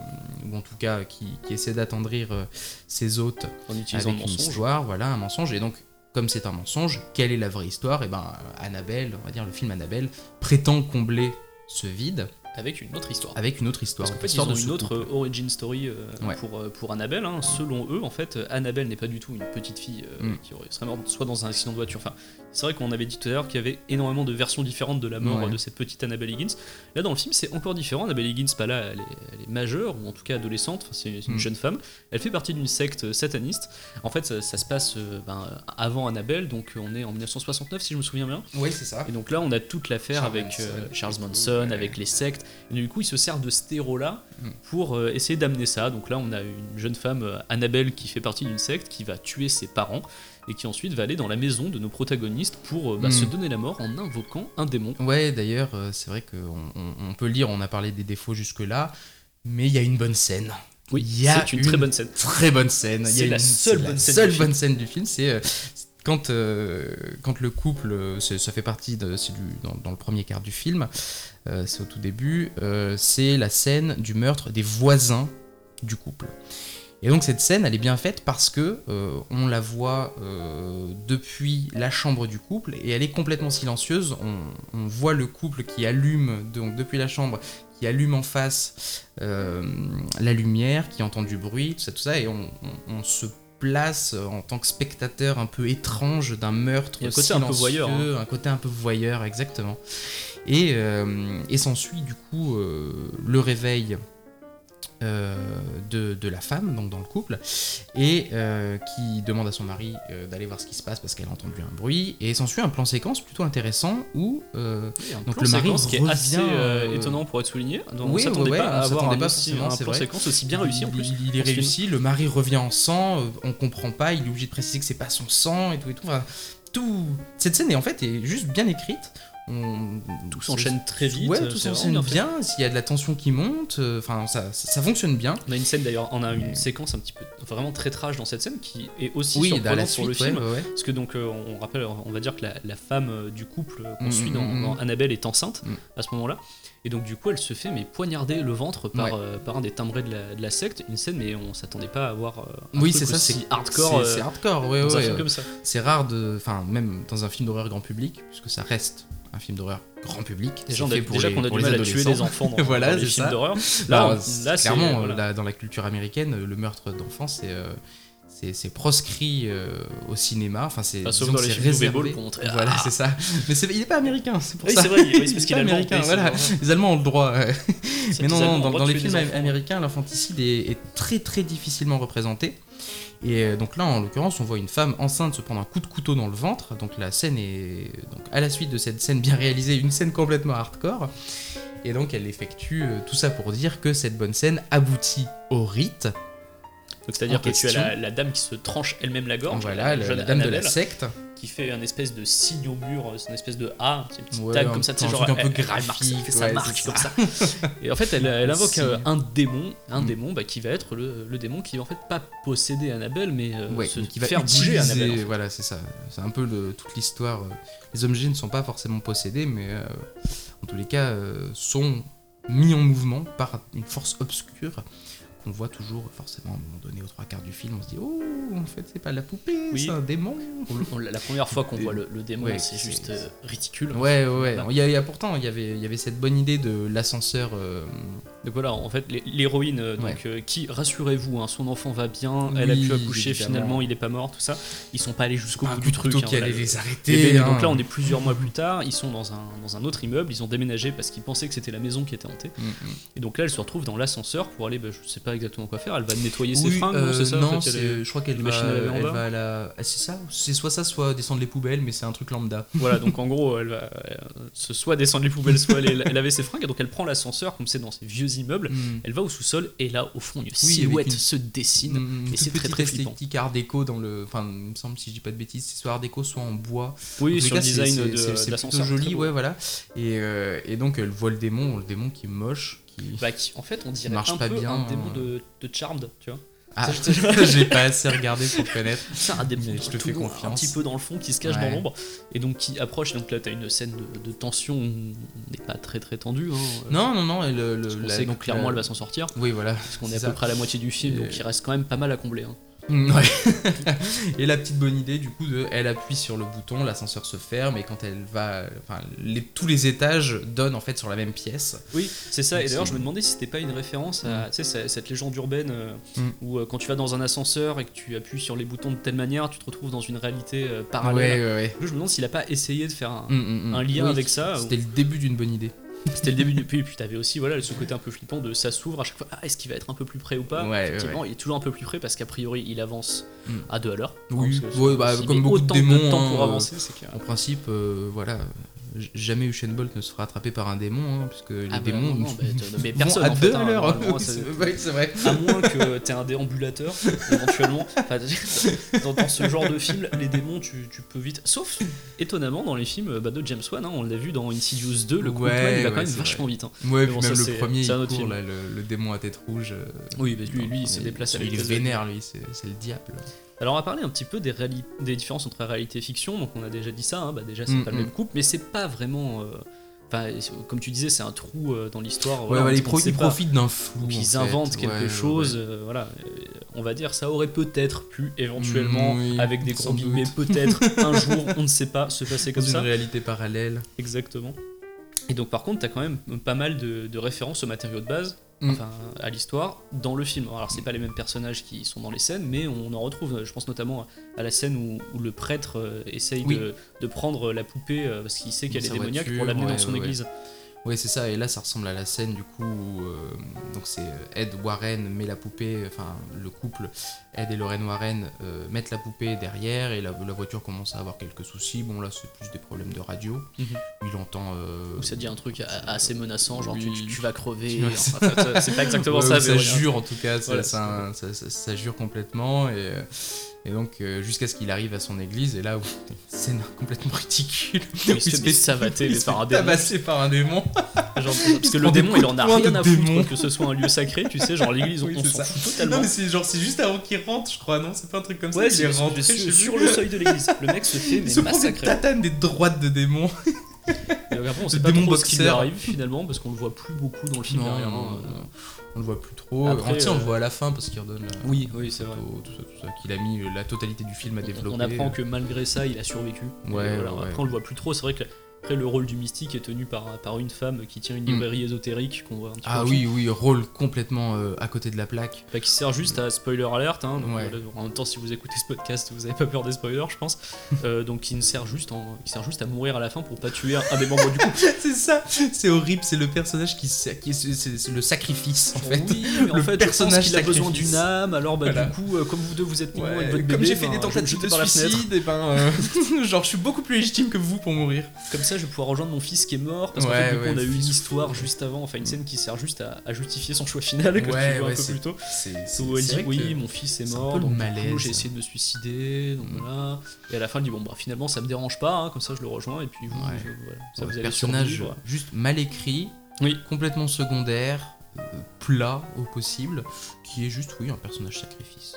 ou en tout cas qui, qui essaie d'attendrir euh, ses hôtes en utilisant avec une mensonge. histoire, voilà, un mensonge. Et donc, comme c'est un mensonge, quelle est la vraie histoire? Et ben, Annabelle, on va dire le film Annabelle, prétend combler ce vide Avec une autre histoire. avec une autre histoire. Parce qu'en fait, ils ont de une autre couple. euh, origin story euh, Ouais. pour, euh, pour Annabelle. hein. Selon eux, en fait, Annabelle n'est pas du tout une petite fille euh, Mm. qui serait morte soit dans un accident de voiture. Enfin, c'est vrai qu'on avait dit tout à l'heure qu'il y avait énormément de versions différentes de la mort Ouais. de cette petite Annabelle Higgins. Là, dans le film, c'est encore différent. Annabelle Higgins, pas là, elle est, elle est majeure, ou en tout cas adolescente. Enfin, c'est une Mm. jeune femme. Elle fait partie d'une secte sataniste. En fait, ça, ça se passe euh, ben, avant Annabelle, donc on est en 1969, si je me souviens bien. Oui, c'est ça. Et donc là, on a toute l'affaire avec. Charles Manson, avec les sectes. Et du coup, il se sert de ce terreau-là Mm. pour euh, essayer d'amener ça. Donc là, on a une jeune femme, euh, Annabelle, qui fait partie d'une secte, qui va tuer ses parents et qui ensuite va aller dans la maison de nos protagonistes pour euh, bah, Mm. se donner la mort en invoquant un démon. Ouais, d'ailleurs, c'est vrai qu'on on, on peut le dire, on a parlé des défauts jusque-là, mais il y a une bonne scène. Oui, c'est une très bonne scène. Très bonne scène. C'est a la une- seule bonne la scène seule du bonne film. scène du film, c'est quand, euh, quand le couple, euh, ça fait partie de, c'est du- dans, le premier quart du film, euh, c'est au tout début, c'est la scène du meurtre des voisins du couple. Et donc cette scène, elle est bien faite parce que on la voit depuis la chambre du couple et elle est complètement silencieuse. On, voit le couple qui allume donc depuis la chambre, qui allume en face la lumière, qui entend du bruit, tout ça, tout ça, et on se place en tant que spectateur un peu étrange d'un meurtre Il y a un côté un peu voyeur, hein. un côté un peu voyeur, exactement. Et, euh, et s'ensuit du coup euh, le réveil euh, de, de la femme, donc dans le couple, et euh, qui demande à son mari euh, d'aller voir ce qui se passe parce qu'elle a entendu un bruit. Et s'ensuit un plan séquence plutôt intéressant où euh, un Donc le mari qui est assez euh, euh, étonnant pour être souligné. Donc, on oui, s'attendait ouais, pas ouais, à on avoir s'attendait un, pas aussi- un plan séquence aussi bien réussi en il, plus. il- il est réussi, le mari revient en sang, euh, on comprend pas, il est obligé de préciser que c'est pas son sang et tout et tout. Enfin, tout... Cette scène est en fait est juste bien écrite. On... Tout s'enchaîne très vite. Ouais, euh, tout s'enchaîne bien. S'il y a de la tension qui monte, euh, enfin ça, ça, ça fonctionne bien. On a une scène d'ailleurs, on a une Mais- séquence un petit peu vraiment très trash dans cette scène qui est aussi Oui, la surprenante pour le ouais, film. ouais. Parce que donc euh, on rappelle, on va dire que la, la femme du couple qu'on Mm, suit dans, mm, mm. dans Annabelle est enceinte à ce moment-là. Et donc du coup elle se fait mais poignarder le ventre par, Ouais. euh, par un des timbrés de la, de la secte. Une scène mais on s'attendait pas à avoir euh, un Oui, c'est ça, aussi c'est hardcore C'est euh, hardcore, ouais, comme ça. C'est rare de. Enfin, même dans un film d'horreur grand public, puisque ça reste un film d'horreur grand public. Déjà, fait pour déjà les- qu'on a du les mal à tuer des enfants dans, <laughs> Voilà, dans les films d'horreur. Là, Là, clairement, voilà. là, dans la culture américaine, le meurtre d'enfants, c'est. euh, c'est proscrit euh, au cinéma, enfin c'est Enfin, sauf disons dans les films réservé. Voilà, ah. c'est ça. Mais c'est- il est pas américain, c'est pour Oui, ça. c'est vrai, oui, c'est parce Il est qu'il est américain, voilà. Les Allemands ont le droit. <laughs> Mais non, non, dans, les films américains, l'infanticide est, est très très difficilement représenté. Et euh, donc là, en l'occurrence, on voit une femme enceinte se prendre un coup de couteau dans le ventre. Donc la scène est, donc à la suite de cette scène bien réalisée, une scène complètement hardcore. Et donc elle effectue euh, tout ça pour dire que cette bonne scène aboutit au rite. Donc c'est-à-dire que tu as la, la dame qui se tranche elle-même la gorge, Voilà, la, jeune la dame de la secte. qui fait un espèce de signe au mur, c'est une espèce de A, c'est une petite Ouais, tag un- comme ça, tu sais, genre un peu elle- graphique, elle fait sa ouais, marque comme ça. <laughs> Et en fait, elle, elle invoque euh, un démon, un Mm. démon bah, qui va être le, le démon qui va en fait pas posséder Annabelle, mais euh, se qui va faire bouger utiliser, Annabelle. en fait. Voilà, c'est ça. C'est un peu le- toute l'histoire. euh, Les objets ne sont pas forcément possédés, mais euh, en tous les cas, sont mis en mouvement par une force obscure qu'on voit toujours forcément à un moment donné aux trois quarts du film. On se dit, oh, en fait, c'est pas la poupée, Oui. c'est un démon. On- on- la première fois qu'on voit le, le démon, Ouais, c'est juste euh, ridicule. Ouais, ouais. Il y a, il y a pourtant, il y avait, il y avait cette bonne idée de l'ascenseur. euh, Donc voilà, en fait, l'hé- l'héroïne, euh, donc, Ouais. qui, rassurez-vous, hein, son enfant va bien, elle a pu accoucher, finalement, il est pas mort, tout ça. Ils sont pas allés jusqu'au bout du truc. hein, qui allait le- les arrêter. hein. Donc là, on est plusieurs mois plus tard, ils sont dans un, dans un autre immeuble, ils ont déménagé parce qu'ils pensaient que c'était la maison qui était hantée. Mm, mm. Et donc là, elle se retrouve dans l'ascenseur pour aller, bah, je sais pas exactement quoi faire, elle va nettoyer ses Oui, fringues, euh, c'est ça en Non, fait, c'est- les- je crois qu'elle les va, à laver en elle bas. va à la. ah, c'est ça C'est soit ça, soit descendre les poubelles, mais c'est un truc lambda. <laughs> Voilà, donc en gros, elle va euh, soit descendre les poubelles, soit aller laver ses fringues. Et donc elle prend l'ascenseur, comme c'est dans ces vieux immeubles. Mm. Elle va au sous-sol et là, au fond, une silhouette une- se dessine. Mm, et toute c'est très très flippant. esthétique art déco dans le. Enfin, il me semble, si je dis pas de bêtises, c'est soit art déco, soit en bois. En Oui, sur le c'est- design c'est- de, c'est- c'est l'ascenseur. très joli, ouais, voilà. Et, euh, et donc elle voit le démon, le démon qui est moche, qui. Bah, qui, en fait, on dirait marche un pas peu bien, un démon hein. de, de Charmed, tu vois. Ah, <laughs> j'ai pas assez regardé pour connaître. <laughs> C'est un démon je te un petit peu dans le fond, qui se cache Ouais. dans l'ombre. Et donc qui approche. Donc là, t'as une scène de, de tension. On n'est pas très très tendu. Hein. Non, non, non, et le, la- sait donc clairement, la- elle va s'en sortir. Oui, voilà. Parce qu'on est à ça. peu près à la moitié du film, Et- donc il reste quand même pas mal à combler. hein. Mm, Ouais. <laughs> et la petite bonne idée, du coup, de, elle appuie sur le bouton, l'ascenseur se ferme, et quand elle va. Enfin, les- tous les étages donnent en fait sur la même pièce. Oui, c'est ça. Et d'ailleurs, je me demandais si c'était pas une référence à tu sais, c'est- cette légende urbaine euh, Mm. où euh, quand tu vas dans un ascenseur et que tu appuies sur les boutons de telle manière, tu te retrouves dans une réalité euh, Ouais, parallèle. ouais, ouais. Je me demande s'il a pas essayé de faire un, Mm, mm, mm. un lien Oui, avec ça. C'était le début d'une bonne idée. C'était le début du. Puis, puis t'avais aussi voilà, ce côté un peu flippant de ça s'ouvre à chaque fois. Ah, est-ce qu'il va être un peu plus près ou pas Ouais, ouais, Effectivement, il est toujours un peu plus près parce qu'a priori, il avance Mm. à deux à l'heure. Oui, ouais, bah, comme beaucoup de démons, temps pour hein, avancer. En principe, euh, voilà. Jamais Usain Bolt ne se fera attraper par un démon, hein, puisque les Ah bah démons non, bah, mais personne, à en fait, deux hein, à l'heure. Oui, c'est vrai. À moins que t'aies un déambulateur, éventuellement. <laughs> <laughs> Dans, dans ce genre de film, les démons, tu, tu peux vite. Sauf, étonnamment, dans les films bah, de James Wan, hein, on l'a vu dans Insidious 2, le Ouais, Countman, il va quand ouais, même c'est vachement vrai. vite. hein. Ouais, bon, même ça, le premier, il court, là, le, le démon à tête rouge. euh, Oui, lui, lui, il se déplace avec Il vénère, lui, c'est le diable. Alors, on va parler un petit peu des, différences entre réalité et fiction. Donc, on a déjà dit ça, hein, bah, déjà, c'est Mm, pas le mm. même couple, mais c'est pas vraiment. euh, comme tu disais, c'est un trou euh, dans l'histoire. Ouais, voilà, bah, on- ils, pro- profitent d'un flou. Ils fait. inventent quelque Ouais, chose, ouais. euh, voilà. On va dire, ça aurait peut-être pu, éventuellement, Mm, oui, avec des gros doute. peut-être <laughs> un jour, on ne sait pas, se passer comme une ça. réalité parallèle. Exactement. Et donc, par contre, t'as quand même pas mal de, de références aux matériaux de base, Mm. enfin, à l'histoire, dans le film. Alors, c'est pas les mêmes personnages qui sont dans les scènes, mais on en retrouve, je pense notamment à la scène où, où le prêtre euh, essaye Oui. de, de prendre la poupée euh, parce qu'il sait qu'elle est démoniaque voiture, pour l'amener ouais, dans son ouais. église. Ouais, c'est ça. Et là, ça ressemble à la scène du coup où euh, donc c'est euh, Ed Warren met la poupée, enfin le couple Ed et Lorraine Warren euh, mettent la poupée derrière et la, la voiture commence à avoir quelques soucis. Bon là, c'est plus des problèmes de radio. Mhm. Il entend. euh, Où ça dit un truc assez menaçant, genre tu, Oui. tu vas crever. C'est pas exactement <laughs> Ouais, ça, mais ça ouais. jure en tout cas, ça, Voilà, ça, ça- ça- ça jure complètement et, euh, et donc euh, jusqu'à ce qu'il arrive à son église et là où scène complètement ridicule. <laughs> Il se fait savater il se par un démon. tabasser par un démon. Genre, Il parce que le démon, il en a rien à foutre démon. que ce soit un lieu sacré, tu sais, genre l'église, Oui, on s'en fout totalement. Non mais c'est genre c'est juste avant qu'il rentre, je crois, non C'est pas un truc comme Ouais, ça. est rentré sur, sur le seuil de l'église. Le mec se fait Il mais se prend des tatanes, des droites de démons. Et après, on <laughs> Le sait pas démon trop ce qui lui arrive finalement parce qu'on le voit plus beaucoup dans le film Non, derrière. non, hein. non, on le voit plus trop. Après, Après, on le euh, voit à la fin parce qu'il redonne la Oui, oui, c'est vrai. photo, tout ça, tout ça, qu'il a mis la totalité du film à On- développer. On apprend que malgré ça, il a survécu. Et Ouais, voilà, ouais, Après, on le voit plus trop. C'est vrai que après, le rôle du mystique est tenu par, par une femme qui tient une Mm. librairie ésotérique qu'on voit un petit Ah oui, oui, rôle complètement euh, à côté de la plaque. Bah, qui sert juste à spoiler alert. Hein, donc, Ouais. voilà, en même temps, si vous écoutez ce podcast, vous avez pas peur des spoilers, je pense. <laughs> Euh, donc, qui ne sert juste, en, qui sert juste à mourir à la fin pour pas tuer un, un des membres du <laughs> couple. c'est ça, c'est horrible, c'est le personnage qui, c'est, le sacrifice en fait. Oui, mais en Le fait, personnage qu'il a besoin d'une âme. Alors, bah, Voilà. du coup, euh, comme vous deux vous êtes mignons Ouais, avec votre comme j'ai fait ben, des me tentatives de suicide, et ben, euh, <laughs> genre je suis beaucoup plus légitime que vous pour mourir. Comme ça, je vais pouvoir rejoindre mon fils qui est mort. Parce qu'en Ouais, fait, du coup, ouais, on a eu une histoire juste avant, enfin une scène qui sert juste à, à justifier son choix final, comme Ouais, tu vois ouais, un peu c'est- plus tôt. Où elle dit oui, mon fils est mort, donc j'ai essayé de me suicider, donc Mm. voilà. Et à la fin, elle dit bon bah finalement ça me dérange pas, hein, comme ça je le rejoins et puis voilà, ça vous personnage juste mal écrit, Oui. complètement secondaire, euh, plat au possible, qui est juste, oui, un personnage sacrifice.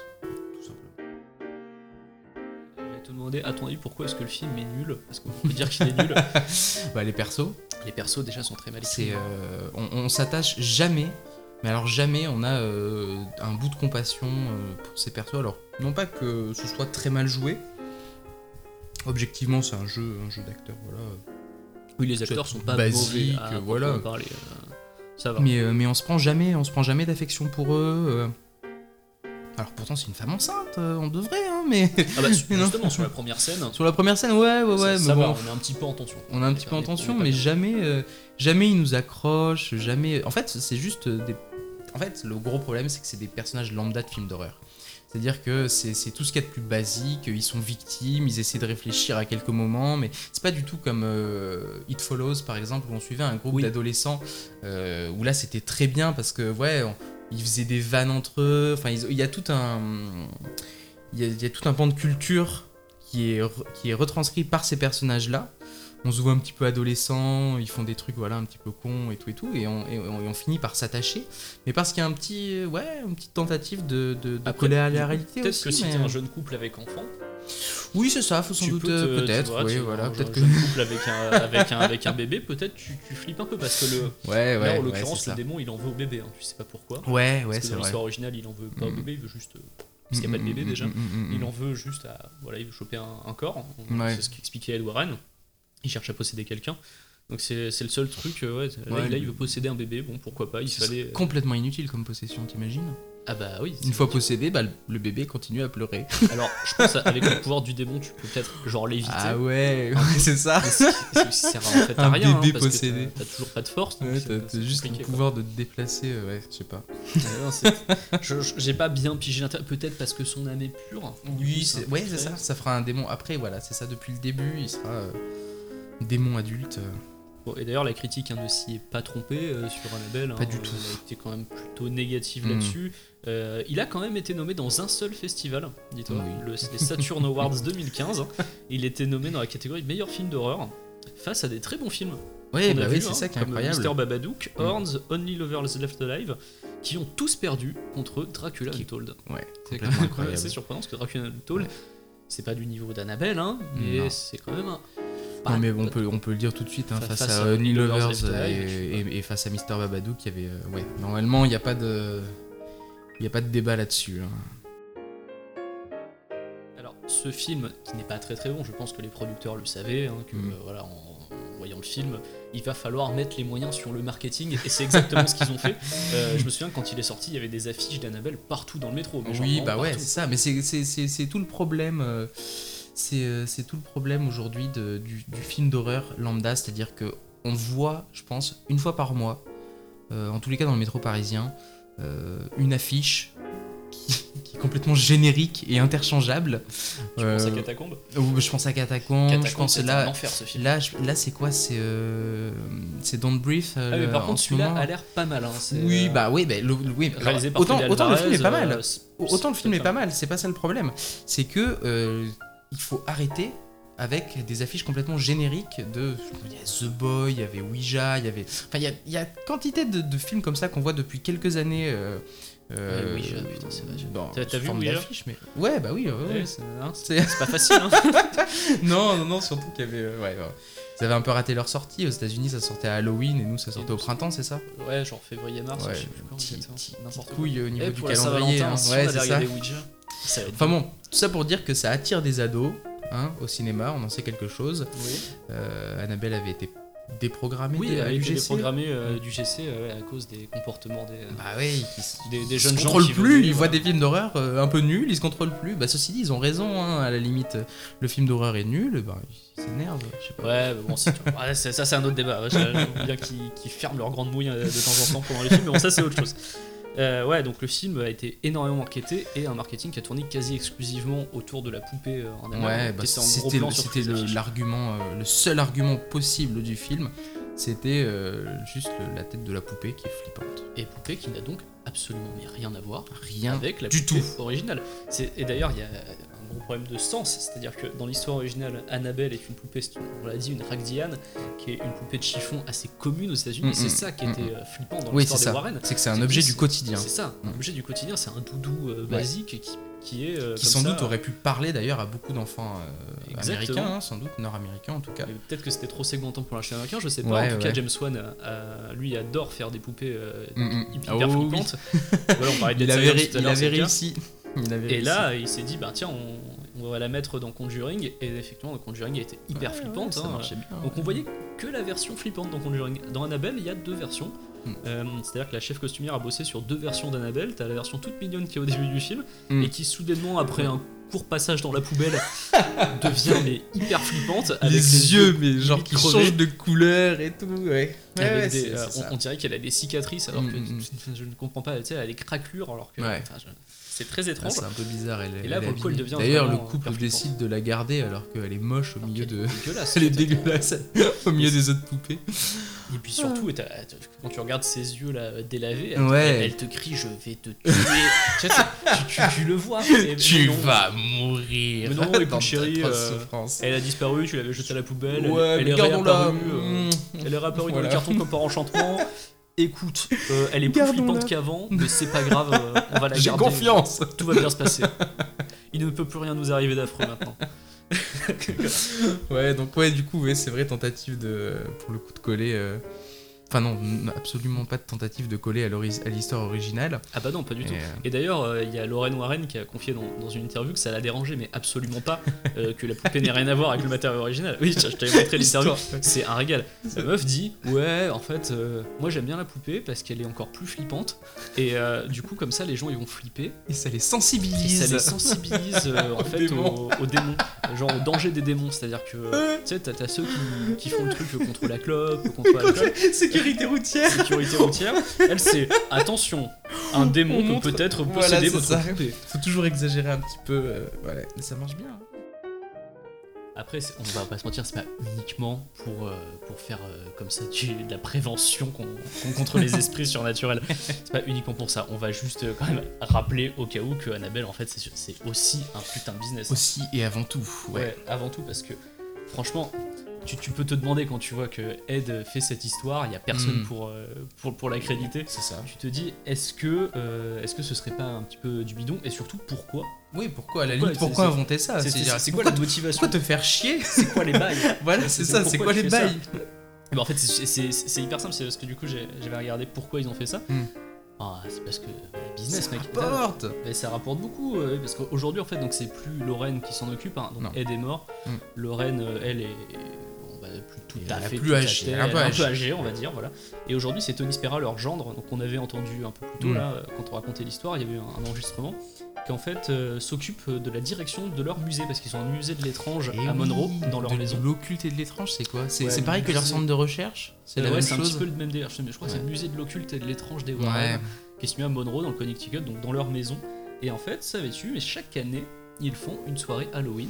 Demander à ton avis pourquoi est-ce que le film est nul Parce qu'on peut dire qu'il est nul. <laughs> Bah, les persos, Les persos déjà sont très mal écrits. c'est, euh, on, on s'attache jamais, mais alors jamais on a euh, un bout de compassion euh, pour ces persos. Alors, non pas que ce soit très mal joué, objectivement, c'est un jeu, un jeu d'acteur, voilà. Oui, les acteurs sont pas mauvais. à voilà. parler, ça va. Mais, mais on se prend jamais, on se prend jamais d'affection pour eux. Alors pourtant c'est une femme enceinte, on devrait, hein, mais Ah bah <laughs> Mais justement sur la première scène. sur la première scène, ouais, ouais, ouais, ça, mais ça bon, va, on est un petit peu en tension. on a un est petit peu en on est- on tension, est mais jamais, euh, jamais ils nous accrochent, jamais. En fait, c'est juste des. En fait, le gros problème, c'est que c'est des personnages lambda de films d'horreur. C'est-à-dire que c'est tout ce qu'il y a de plus basique, ils sont victimes, ils essaient de réfléchir à quelques moments, mais c'est pas du tout comme euh, It Follows par exemple, où on suivait un groupe Oui. d'adolescents, euh, où là c'était très bien parce que, ouais, on- ils faisaient des vannes entre eux, enfin, il y a tout un. Il y y a tout un pan de culture qui est, qui est retranscrit par ces personnages-là. On se voit un petit peu adolescents, ils font des trucs voilà un petit peu cons et tout et tout, et on, et on- et on finit par s'attacher. Mais parce qu'il y a un petit, euh, ouais, une petite tentative de, de, de Après, coller à la réalité Peut-être que si mais- t'es un jeune couple avec enfant, Oui, c'est ça, faut sans tu doute, euh, peut-être, oui, tu- voilà, un peut-être que. couple avec un, avec un, avec un bébé, peut-être tu, tu flippes un peu parce que le, Ouais, <laughs> ouais, là, en l'occurrence, le démon il en veut au bébé, hein, tu sais pas pourquoi. Ouais, ouais, c'est vrai. l'histoire originale, il en veut pas au Mm. bébé, il veut juste. Euh, Parce qu'il n'y a pas de bébé Mm, déjà. mm, mm, mm, Il mm. en veut juste à. Voilà, il veut choper un, un corps. Ouais. C'est ce qu'expliquait Ed Warren. Il cherche à posséder quelqu'un. Donc c'est le seul truc. euh, Ouais, là, Ouais, là, il veut posséder un bébé. Bon, pourquoi pas Il fallait. complètement inutile comme possession, t'imagines? Ah bah oui. Une fois possédé, bah, le- bébé continue à pleurer. Alors, je pense avec le pouvoir du démon, tu peux peut-être genre l'éviter. Ah ouais, <laughs> c'est ça. Mais ça sert en fait à Un rien. hein, bébé parce que possédé. t'as- toujours pas de force. donc Ouais, c'est- t'as juste le quoi. pouvoir de te déplacer, euh, ouais, je sais pas. J'ai pas bien pigé l'intérêt. Peut-être parce que son âme est pure. Oui, c'est ouais, ça. Ça fera un démon. Après, voilà, c'est ça depuis le début. Il sera euh, démon adulte. euh. Bon, et d'ailleurs, la critique hein, ne s'y est pas trompée euh, sur Annabelle. Pas hein, du euh, tout. Elle a été quand même plutôt négative Mm. là-dessus. Euh, il a quand même été nommé dans un seul festival, dis-toi, Oui. le, les Saturn Awards <laughs> 2015. Il était nommé dans la catégorie meilleur film d'horreur face à des très bons films. Ouais, bah oui, c'est hein, ça qui est comme incroyable. Mr. Babadook, Mm. Horns, Only Lovers Left Alive, qui ont tous perdu contre Dracula Qui- Untold. Ouais, C'est quand même incroyable. assez surprenant parce que Dracula Untold, c'est pas du niveau d'Annabelle, hein, mais c'est quand même un. Non, mais on pas- peut, on peut le dire tout de suite, hein, Fa- face, face à à Only Lovers Lovers Alive, et, face à Mr. Babadook, il y avait. euh, ouais, normalement, il n'y a pas de. A pas de débat là-dessus. hein. Alors, ce film, qui n'est pas très très bon, je pense que les producteurs le savaient, hein, que Mm. euh, voilà, en, en voyant le film, il va falloir mettre les moyens sur le marketing, et c'est exactement ce qu'ils ont fait. <laughs> Euh, je me souviens quand il est sorti, il y avait des affiches d'Annabelle partout dans le métro. mais Oui, bah ouais, c'est ça. Mais c'est tout le problème. Euh, C'est euh, tout le problème aujourd'hui du, du film d'horreur lambda, c'est-à-dire que on voit, je pense, une fois par mois, euh, en tous les cas dans le métro parisien, euh, une affiche qui, <laughs> qui est complètement générique et interchangeable. Tu penses à Euh, Catacombe je pense à Catacombe, je pense là. un enfer ce film. Là, je- là c'est quoi C'est euh, c'est Don't Breathe. euh, Ah, mais par contre, ce celui-là a l'air pas mal. Hein, Oui, euh, bah oui, bah, le- oui. autant, le film est pas mal. euh, Autant le film est pas mal, c'est pas ça le problème. C'est que euh, il faut arrêter avec des affiches complètement génériques de. Il y a The Boy, il y avait Ouija, il y avait. Enfin, il y a, il y a quantité de, de films comme ça qu'on voit depuis quelques années. euh, euh, Ouija, putain, c'est vrai, dans- T'as- vu Ouija mais... Ouais, bah oui, ouais, ouais. Ouais, c'est hein, c'est- C'est- c'est pas facile. Hein. <laughs> non, non, non, surtout qu'il y avait. euh, ouais, ouais. Ils avaient un peu raté leur sortie. Aux États-Unis, ça sortait à Halloween et nous, ça sortait au printemps, c'est ça? ouais, genre février-mars, Ouais, je sais plus quand, petit- exactement. petit- n'importe couille au niveau Et du calendrier. Hein. si Ouais, c'est ça. Enfin bon, tout ça pour dire que ça attire des ados hein, au cinéma, on en sait quelque chose. Oui. Euh, Annabelle avait été déprogrammée Oui, de- elle a du été GC. déprogrammée euh, du GC euh, à cause des comportements des, Bah oui, ils des, des ils jeunes se gens contrôlent qui plus, ils voient des films d'horreur euh, un peu nuls, ils se contrôlent plus. Bah ceci dit, ils ont raison, hein, à la limite, le film d'horreur est nul, bah ils s'énervent. Ouais, bon, <laughs> ouais, ça c'est un autre débat. Ouais, bien qu'ils qu'ils ferment leur grande mouille euh, de temps en temps pendant les films, mais bon, ça c'est autre chose. Euh, ouais, donc le film a été énormément marketé et un marketing qui a tourné quasi exclusivement autour de la poupée euh, en Allemagne. Ouais, bah, était en gros c'était le- le- l'argument, euh, le seul argument possible du film. C'était juste le- la tête de la poupée qui est flippante. Et poupée qui n'a donc absolument mais rien à voir Rien avec la du poupée tout. originale. C'est- Et d'ailleurs, il y a un problème de sens, c'est-à-dire que dans l'histoire originale, Annabelle est une poupée, une- on l'a dit, une Ragdiane, qui est une poupée de chiffon assez commune aux États-Unis. C'est ça qui était euh, flippant dans Oui, l'histoire des ça. Warren. C'est que c'est un objet du quotidien. C'est ça, un Mm. objet du quotidien, c'est un doudou euh, basique qui, qui est. euh, Qui sans ça, doute aurait pu parler d'ailleurs à beaucoup d'enfants euh, américains, hein, sans doute nord-américains en tout cas. Peut-être que c'était trop segmentant pour l'acheter américain, je sais pas. Ouais, en tout cas. James Wan, euh, lui, adore faire des poupées euh, Mm, hyper Ah, oui. flippantes. Voilà, on parlait de <laughs> Il avait, il réussi. Il avait Et réussi. là, il s'est dit, bah tiens, on, on va la mettre dans Conjuring. Et effectivement, Conjuring a été hyper Ouais, flippante. ouais, ça hein. marchait bien. Donc on voyait que la version flippante dans Conjuring. Dans Annabelle, il y a deux versions. Mm. Euh, C'est-à-dire que la chef costumière a bossé sur deux versions d'Annabelle. T'as la version toute mignonne qui est au début du film Mm. et qui soudainement, après un court passage dans la poubelle, <laughs> devient mais hyper flippante. Avec les, yeux, mais genre qui changent de couleur et tout, ouais. Ouais, avec ouais, des- c'est- euh, on, dirait qu'elle a des cicatrices alors Mm, que mm, je ne comprends pas, tu sais, elle a des craquelures alors que Ouais. enfin, je- c'est très Ah, étrange. c'est un peu bizarre. Elle, Et là, elle est pour le coup, elle devient D'ailleurs, le couple décide de la garder alors qu'elle est moche au Alors milieu qu'elle de. dégueulasse, <laughs> Elle est dégueulasse <laughs> au milieu des autres poupées. Et puis surtout, t'as- t'as- quand tu regardes ses yeux là délavés, elle, Ouais. elle- elle te crie Je vais te tuer. <laughs> tu, sais, c'est- tu, tu- tu le vois. mais- Tu mais non. vas mourir. Mais non, dans écoute, chérie, euh. Elle a disparu, tu l'avais jetée à la poubelle. elle- Ouais, elle, mais est réapparue. euh, Mmh. elle est réapparue dans le carton comme par enchantement. Écoute, euh, elle est plus flippante qu'avant, mais c'est pas grave, euh, on va la J'ai garder. confiance. Tout va bien se passer. Il ne peut plus rien nous arriver d'affreux maintenant. <laughs> Ouais, donc ouais, du coup, ouais, c'est vrai, tentative de, pour le coup de coller. euh, Enfin non, absolument pas de tentative de coller à l'histoire originale. Ah bah non, pas du Et, tout. euh, Et d'ailleurs, euh, il y a Lorraine Warren qui a confié dans, dans une interview que ça l'a dérangé, mais absolument pas, <laughs> euh, que la poupée n'ait rien à voir avec le matériau original. Oui, je t'avais montré l'interview. C'est un régal. <laughs> La meuf dit Ouais, en fait, euh, moi j'aime bien la poupée parce qu'elle est encore plus flippante. Et du coup, comme ça, les gens ils vont flipper. Et ça les Et sensibilise. ça les sensibilise en <laughs> fait aux, aux démons, genre au danger des démons. C'est-à-dire que tu sais, t'as ceux qui, qui font le truc contre la clope, contre l'alcool. Sécurité routière. Sécurité routière. Elle, c'est attention, un démon On peut montre- peut-être Voilà, posséder c'est votre ça. poupée. Faut toujours exagérer un petit peu. euh, voilà, mais ça marche bien. hein. Après, c'est- on va pas se mentir, c'est pas uniquement pour, euh, pour faire euh, comme ça du- de la prévention qu'on- qu'on- contre les esprits surnaturels. C'est pas uniquement pour ça. On va juste euh, quand même rappeler au cas où que Annabelle, en fait, c'est c'est aussi un putain de business. Aussi et avant tout. Ouais. Ouais, avant tout parce que franchement, tu, tu peux te demander quand tu vois que Ed fait cette histoire, il y a personne Mm. pour, euh, pour, pour l'accréditer. C'est ça. Tu te dis, est-ce que, euh, est-ce que ce serait pas un petit peu du bidon? Et surtout, pourquoi? Oui, pourquoi? À la Pourquoi limite Pourquoi inventer ça? C'est- C'est-à-dire, C'est c'est quoi la motivation? pourquoi te faire chier? <laughs> C'est quoi les bails? Voilà, c'est ça. C'est quoi les bails? Ben, en fait, c'est- hyper simple, c'est parce que du coup, j'ai- j'avais regardé pourquoi ils ont fait ça. Hmm. Ah, c'est parce que euh, business, Ça mec. rapporte. Mais ça rapporte beaucoup, euh, parce qu'aujourd'hui, en fait, donc c'est plus Lorraine qui s'en occupe. hein. donc Non. Ed est mort. Hmm. Lorraine, euh, elle est bah, plus tout à fait plus tout à âgée, fait, elle est un peu âgée, on va dire, voilà. Et aujourd'hui, c'est Tony Spera, leur gendre, donc on avait entendu un peu plus tôt Hmm. là, euh, quand on racontait l'histoire, il y avait eu un, un enregistrement qui en fait euh, s'occupe de la direction de leur musée, parce qu'ils ont un musée de l'étrange Et à oui, Monroe, dans leur de maison. L'occulte et de l'étrange, c'est quoi? C'est Ouais, pareil que leur musée. centre de recherche? C'est Euh, la ouais, même c'est un petit chose peu le même délire. Je, je crois que c'est le musée de l'occulte et de l'étrange des Ouais. Warren, qui est situé à Monroe, dans le Connecticut, donc dans leur maison. Et en fait, savais-tu, mais chaque année, ils font une soirée Halloween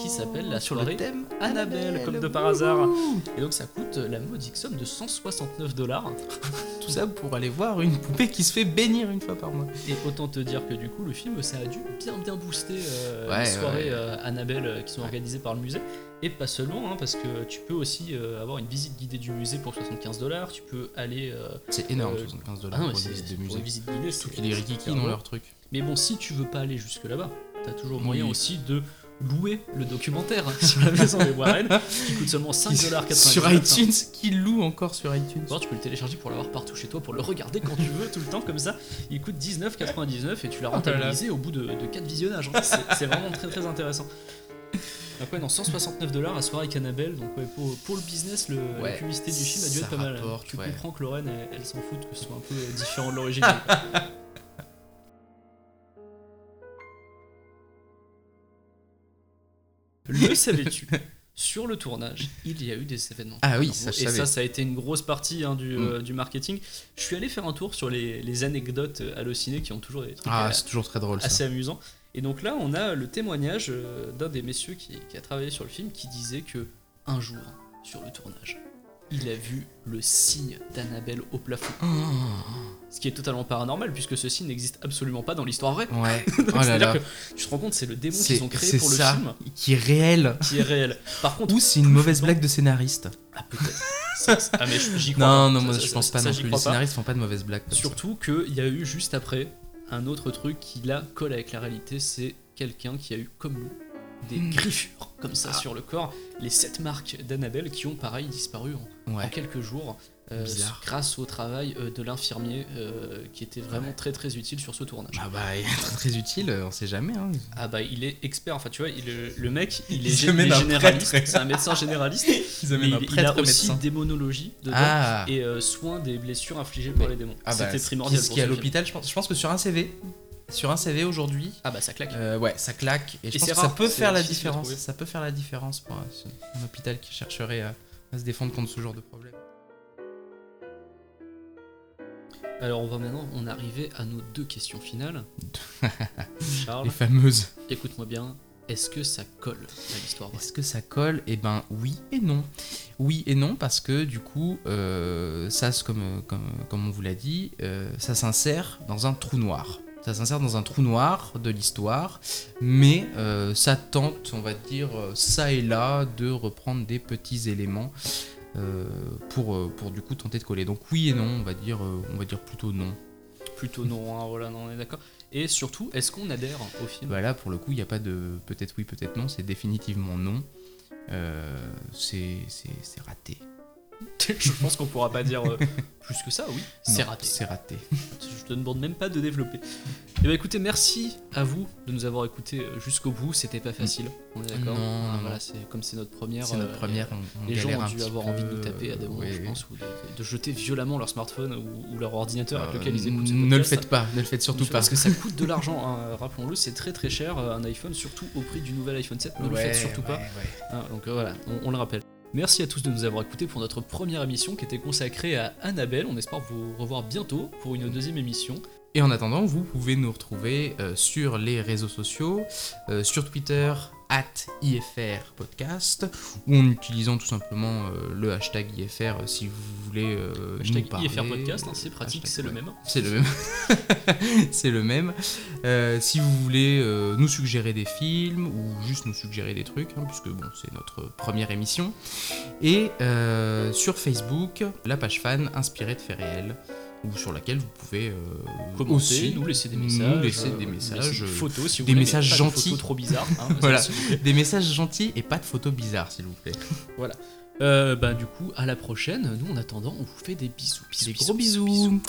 qui s'appelle la soirée thème Annabelle, comme de par hasard. Et donc ça coûte la modique somme de 169 dollars. <laughs> Tout ça pour aller voir une poupée qui se fait bénir une fois par mois. Et autant te dire que du coup, le film, ça a dû bien bien booster euh, Ouais, les soirées ouais. euh, Annabelle euh, qui sont organisées par le musée. Et pas seulement, hein, parce que tu peux aussi euh, avoir une visite guidée du musée pour 75 dollars. Tu peux aller. C'est énorme, Euh, 75 ah dollars mais pour une c'est- visite de pour musée. une visite guidée, c'est- c'est rikiki beau. leur truc. Mais bon, si tu veux pas aller jusque là-bas, t'as toujours moyen Oui. aussi de louer le documentaire sur la maison des Warren qui coûte seulement 5,99$. Sur iTunes, qui loue encore sur iTunes alors, tu peux le télécharger pour l'avoir partout chez toi, pour le regarder quand tu veux, tout le temps comme ça. Il coûte 19,99 et tu l'as là. rentabilisé au bout de, de 4 visionnages. hein. C'est vraiment très très intéressant. Donc ouais, non, 169 dollars à soirée avec Annabelle. Donc ouais, pour, pour le business, le, la publicité du film a dû être pas mal. rapporte, tu comprends que Lorraine, elle, elle s'en fout que ce soit un peu différent de l'original. <laughs> Le <laughs> savais-tu sur le tournage, il y a eu des événements. Ah oui, ça, je Et savais. ça, ça a été une grosse partie hein, du, Mm. euh, du marketing. Je suis allé faire un tour sur les, les anecdotes hallucinées qui ont toujours des trucs Ah, c'est toujours très drôle assez amusants. Et donc là, on a le témoignage euh, d'un des messieurs qui, qui a travaillé sur le film qui disait que un jour, sur le tournage, il a vu le signe d'Annabelle au plafond. Ce qui est totalement paranormal puisque ce signe n'existe absolument pas dans l'histoire vraie. Ouais. <laughs> Donc, Oh là C'est-à-dire là. que tu te rends compte, c'est le démon qu'ils ont créé pour le film qui est réel. qui est réel. Par contre, Ou c'est une mauvaise blague de scénariste. ah peut-être. Ah mais j'y crois Non, pas. non, moi ça, je ça, pense pas non plus. Les scénaristes font pas de mauvaises blagues. Surtout qu'il y a eu juste après un autre truc qui là colle avec la réalité, c'est quelqu'un qui a eu comme nous des Hmm. griffures comme Ah. ça sur le corps, les sept marques d'Annabelle qui ont pareil disparu en, en Ouais. quelques jours euh, grâce au travail euh, de l'infirmier euh, qui était vraiment Ouais. très très utile sur ce tournage. Ah bah, il <laughs> est très, très utile, on sait jamais. Hein. Ah bah il est expert, enfin tu vois, il le mec il est, il est généraliste, c'est un médecin généraliste, <laughs> mais il, il a aussi médecin. démonologie dedans Ah. et soin des blessures infligées par les démons. Ah bah, C'était primordial Ce qui est à l'hôpital, je pense, je pense que sur un CV, sur un CV aujourd'hui, Ah bah ça claque. euh, ouais, ça claque. Et je Et pense c'est que ça peut faire la différence. Ça peut faire la différence pour un, un hôpital qui chercherait à, à se défendre contre ce genre de problème. Alors on va maintenant on est arrivé à nos deux questions finales. <laughs> Charles, Les fameuses. écoute-moi bien, est-ce que ça colle à l'histoire Est-ce que ça colle? Eh ben oui et non. Oui et non parce que du coup, euh, ça, comme, comme, comme on vous l'a dit, euh, ça s'insère dans un trou noir. Ça s'insère dans un trou noir de l'histoire, mais euh, ça tente, on va dire, euh, ça et là, de reprendre des petits éléments euh, pour, pour du coup tenter de coller. Donc oui et non, on va dire, on va dire plutôt non. Plutôt non, hein, voilà, non, on est d'accord. Et surtout, est-ce qu'on adhère au film? Bah là, pour le coup, il n'y a pas de peut-être oui, peut-être non, c'est définitivement non. Euh, c'est raté. <laughs> Je pense qu'on pourra pas dire euh, plus que ça, oui. C'est raté. C'est raté. Je te demande même pas de développer. Et bah écoutez, merci à vous de nous avoir écoutés euh, jusqu'au bout. C'était pas facile, on est d'accord Non, Ah, Voilà, c'est comme c'est notre première. C'est notre euh, première. on- on Les gens ont dû avoir peu, envie de nous taper à des moments, oui, je pense, ou de, de jeter violemment leur smartphone ou, ou leur ordinateur avec Euh, lequel ils écoutent Ne le faites pas, ne le faites surtout pas. Parce que ça coûte de <laughs> l'argent, hein, rappelons-le, c'est très très cher euh, un iPhone, surtout au prix du nouvel iPhone 7. Ne le faites surtout pas. Hein, donc euh, voilà, on, on le rappelle. Merci à tous de nous avoir écoutés pour notre première émission qui était consacrée à Annabelle. On espère vous revoir bientôt pour une deuxième émission. Et en attendant, vous pouvez nous retrouver euh, sur les réseaux sociaux, euh, sur Twitter, IFR Podcast, ou en utilisant tout simplement euh, le hashtag IFR euh, si vous voulez euh, Hashtag nous parler. IFR Podcast, hein, c'est pratique, Hashtag, c'est le même. C'est le même. <laughs> c'est le même. Euh, si vous voulez nous suggérer des films ou juste nous suggérer des trucs, hein, puisque bon, c'est notre première émission. Et sur Facebook, la page fan inspirée de faits réels, ou sur laquelle vous pouvez euh, Commenter, aussi nous laisser des nous messages, laisser euh, des messages, laisser des photos si vous des voulez, messages pas de gentils. photos trop bizarres. hein, <laughs> Voilà. des messages gentils et pas de photos bizarres, s'il vous plaît. <laughs> Euh, bah, du coup, à la prochaine. Nous, en attendant, on vous fait des bisous. bisous Des bisous, gros bisous, bisous. bisous.